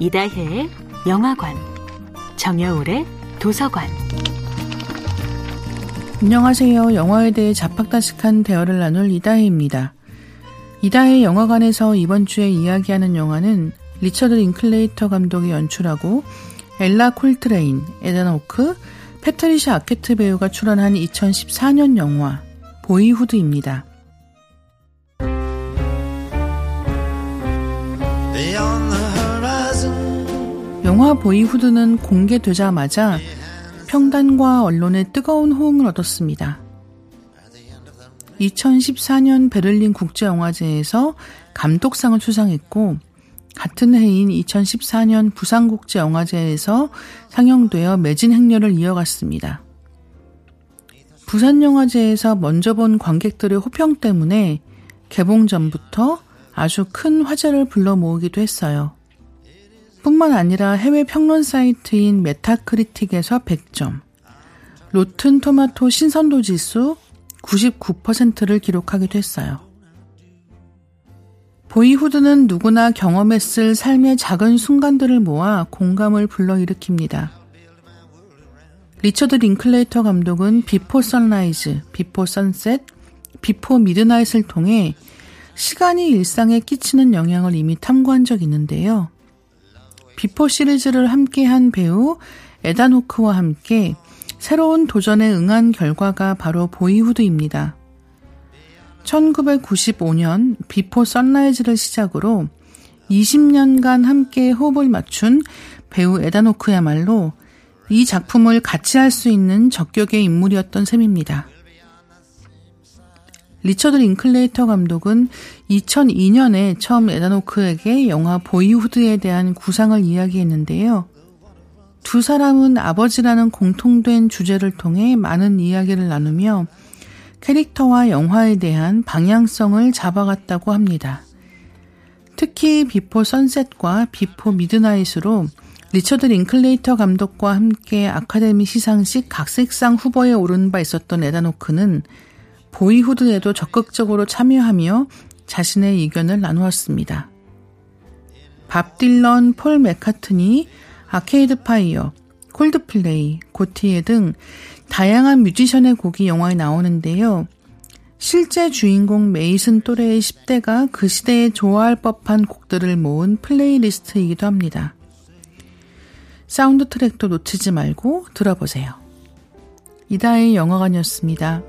이다혜의 영화관, 정여울의 도서관. 안녕하세요. 영화에 대해 잡학다식한 대화를 나눌 이다혜입니다. 이다혜 영화관에서 이번 주에 이야기하는 영화는 리처드 링클레이터 감독이 연출하고 엘라 콜트레인, 에단 호크, 패트리샤 아케트 배우가 출연한 2014년 영화 보이후드입니다. 영화 보이후드는 공개되자마자 평단과 언론의 뜨거운 호응을 얻었습니다. 2014년 베를린 국제영화제에서 감독상을 수상했고 같은 해인 2014년 부산국제영화제에서 상영되어 매진 행렬을 이어갔습니다. 부산영화제에서 먼저 본 관객들의 호평 때문에 개봉 전부터 아주 큰 화제를 불러 모으기도 했어요. 뿐만 아니라 해외 평론 사이트인 메타크리틱에서 100점, 로튼 토마토 신선도 지수 99%를 기록하기도 했어요. 보이후드는 누구나 경험했을 삶의 작은 순간들을 모아 공감을 불러일으킵니다. 리처드 링클레이터 감독은 비포 선라이즈, 비포 선셋, 비포 미드나잇을 통해 시간이 일상에 끼치는 영향을 이미 탐구한 적 있는데요. 비포 시리즈를 함께한 배우 에단 호크와 함께 새로운 도전에 응한 결과가 바로 보이후드입니다. 1995년 비포 선라이즈를 시작으로 20년간 함께 호흡을 맞춘 배우 에단 호크야말로 이 작품을 같이 할 수 있는 적격의 인물이었던 셈입니다. 리처드 링클레이터 감독은 2002년에 처음 에단 호크에게 영화 보이후드에 대한 구상을 이야기했는데요. 두 사람은 아버지라는 공통된 주제를 통해 많은 이야기를 나누며 캐릭터와 영화에 대한 방향성을 잡아갔다고 합니다. 특히 비포 선셋과 비포 미드나잇으로 리처드 링클레이터 감독과 함께 아카데미 시상식 각색상 후보에 오른 바 있었던 에단 호크는 보이후드에도 적극적으로 참여하며 자신의 의견을 나누었습니다. 밥 딜런, 폴 맥카트니, 아케이드 파이어, 콜드플레이, 고티에 등 다양한 뮤지션의 곡이 영화에 나오는데요. 실제 주인공 메이슨 또래의 10대가 그 시대에 좋아할 법한 곡들을 모은 플레이리스트이기도 합니다. 사운드 트랙도 놓치지 말고 들어보세요. 이다의 영화관이었습니다.